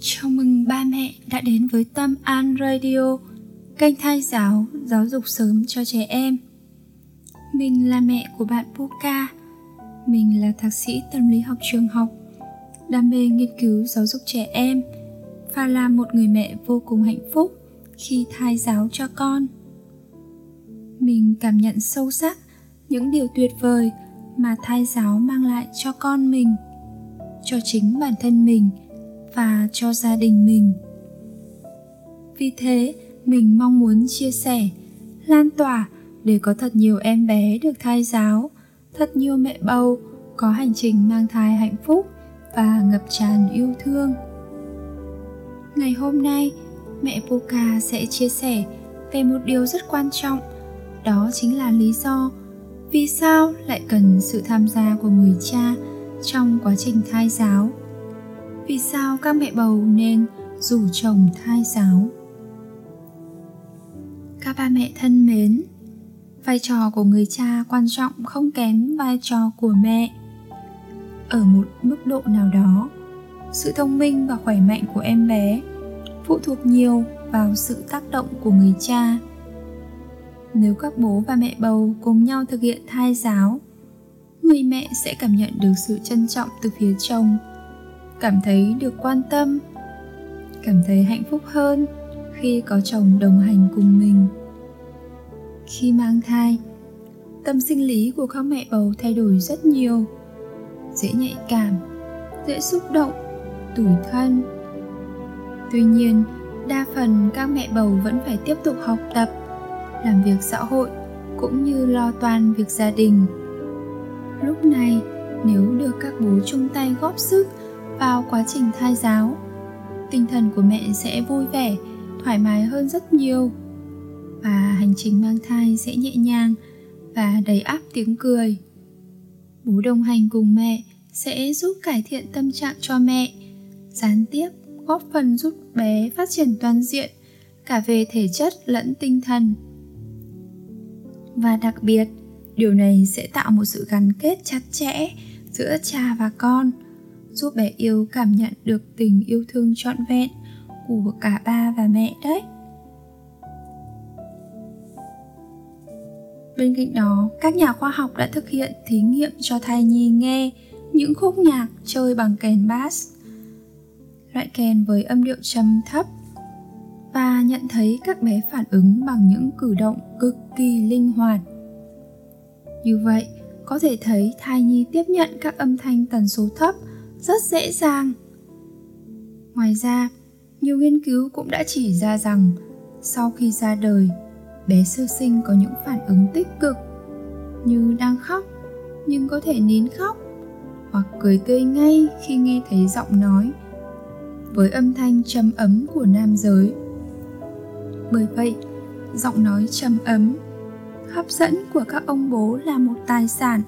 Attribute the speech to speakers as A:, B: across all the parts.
A: Chào mừng ba mẹ đã đến với Tâm An Radio, kênh thai giáo, giáo dục sớm cho trẻ em. Mình là mẹ của bạn Puka. Mình là thạc sĩ tâm lý học trường học, đam mê nghiên cứu giáo dục trẻ em và là một người mẹ vô cùng hạnh phúc khi thai giáo cho con. Mình cảm nhận sâu sắc những điều tuyệt vời mà thai giáo mang lại cho con mình, cho chính bản thân mình – và cho gia đình mình. Vì thế, mình mong muốn chia sẻ, lan tỏa để có thật nhiều em bé được thai giáo, thật nhiều mẹ bầu có hành trình mang thai hạnh phúc và ngập tràn yêu thương. Ngày hôm nay, mẹ Puka sẽ chia sẻ về một điều rất quan trọng, đó chính là lý do vì sao lại cần sự tham gia của người cha trong quá trình thai giáo vì sao các mẹ bầu nên rủ chồng thai giáo? Các ba mẹ thân mến, vai trò của người cha quan trọng không kém vai trò của mẹ. Ở một mức độ nào đó, sự thông minh và khỏe mạnh của em bé phụ thuộc nhiều vào sự tác động của người cha. Nếu các bố và mẹ bầu cùng nhau thực hiện thai giáo, người mẹ sẽ cảm nhận được sự trân trọng từ phía chồng cảm thấy được quan tâm, cảm thấy hạnh phúc hơn khi có chồng đồng hành cùng mình. Khi mang thai, tâm sinh lý của các mẹ bầu thay đổi rất nhiều, dễ nhạy cảm, dễ xúc động, tủi thân. Tuy nhiên, đa phần các mẹ bầu vẫn phải tiếp tục học tập, làm việc xã hội cũng như lo toan việc gia đình. Lúc này, nếu được các bố chung tay góp sức vào quá trình thai giáo. Tinh thần của mẹ sẽ vui vẻ, thoải mái hơn rất nhiều. Và hành trình mang thai sẽ nhẹ nhàng và đầy áp tiếng cười. Bố đồng hành cùng mẹ sẽ giúp cải thiện tâm trạng cho mẹ, gián tiếp góp phần giúp bé phát triển toàn diện cả về thể chất lẫn tinh thần. Và đặc biệt, điều này sẽ tạo một sự gắn kết chặt chẽ giữa cha và con giúp bé yêu cảm nhận được tình yêu thương trọn vẹn của cả ba và mẹ đấy. Bên cạnh đó, các nhà khoa học đã thực hiện thí nghiệm cho thai nhi nghe những khúc nhạc chơi bằng kèn bass, loại kèn với âm điệu trầm thấp và nhận thấy các bé phản ứng bằng những cử động cực kỳ linh hoạt. Như vậy, có thể thấy thai nhi tiếp nhận các âm thanh tần số thấp rất dễ dàng. Ngoài ra, nhiều nghiên cứu cũng đã chỉ ra rằng sau khi ra đời, bé sơ sinh có những phản ứng tích cực như đang khóc nhưng có thể nín khóc hoặc cười tươi ngay khi nghe thấy giọng nói với âm thanh trầm ấm của nam giới. Bởi vậy, giọng nói trầm ấm, hấp dẫn của các ông bố là một tài sản,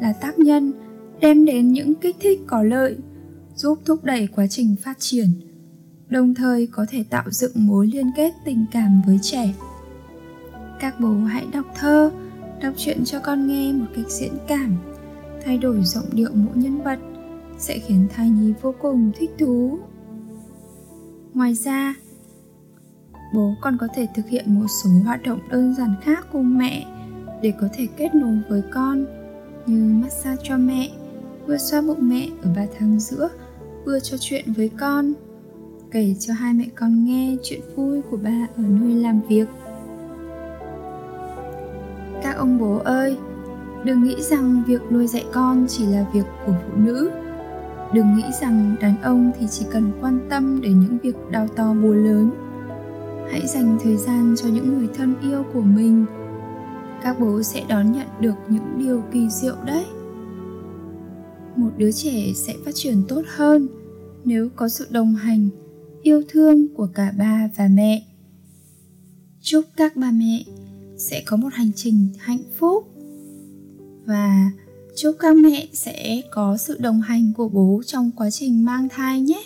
A: là tác nhân đem đến những kích thích có lợi, giúp thúc đẩy quá trình phát triển, đồng thời có thể tạo dựng mối liên kết tình cảm với trẻ. Các bố hãy đọc thơ, đọc truyện cho con nghe một cách diễn cảm, thay đổi giọng điệu mỗi nhân vật sẽ khiến thai nhi vô cùng thích thú. Ngoài ra, bố còn có thể thực hiện một số hoạt động đơn giản khác cùng mẹ để có thể kết nối với con như massage cho mẹ vừa xoa bụng mẹ ở 3 tháng giữa, vừa trò chuyện với con, kể cho hai mẹ con nghe chuyện vui của bà ở nơi làm việc. Các ông bố ơi, đừng nghĩ rằng việc nuôi dạy con chỉ là việc của phụ nữ. Đừng nghĩ rằng đàn ông thì chỉ cần quan tâm đến những việc đau to búa lớn. Hãy dành thời gian cho những người thân yêu của mình. Các bố sẽ đón nhận được những điều kỳ diệu đấy một đứa trẻ sẽ phát triển tốt hơn nếu có sự đồng hành, yêu thương của cả ba và mẹ. Chúc các ba mẹ sẽ có một hành trình hạnh phúc và chúc các mẹ sẽ có sự đồng hành của bố trong quá trình mang thai nhé.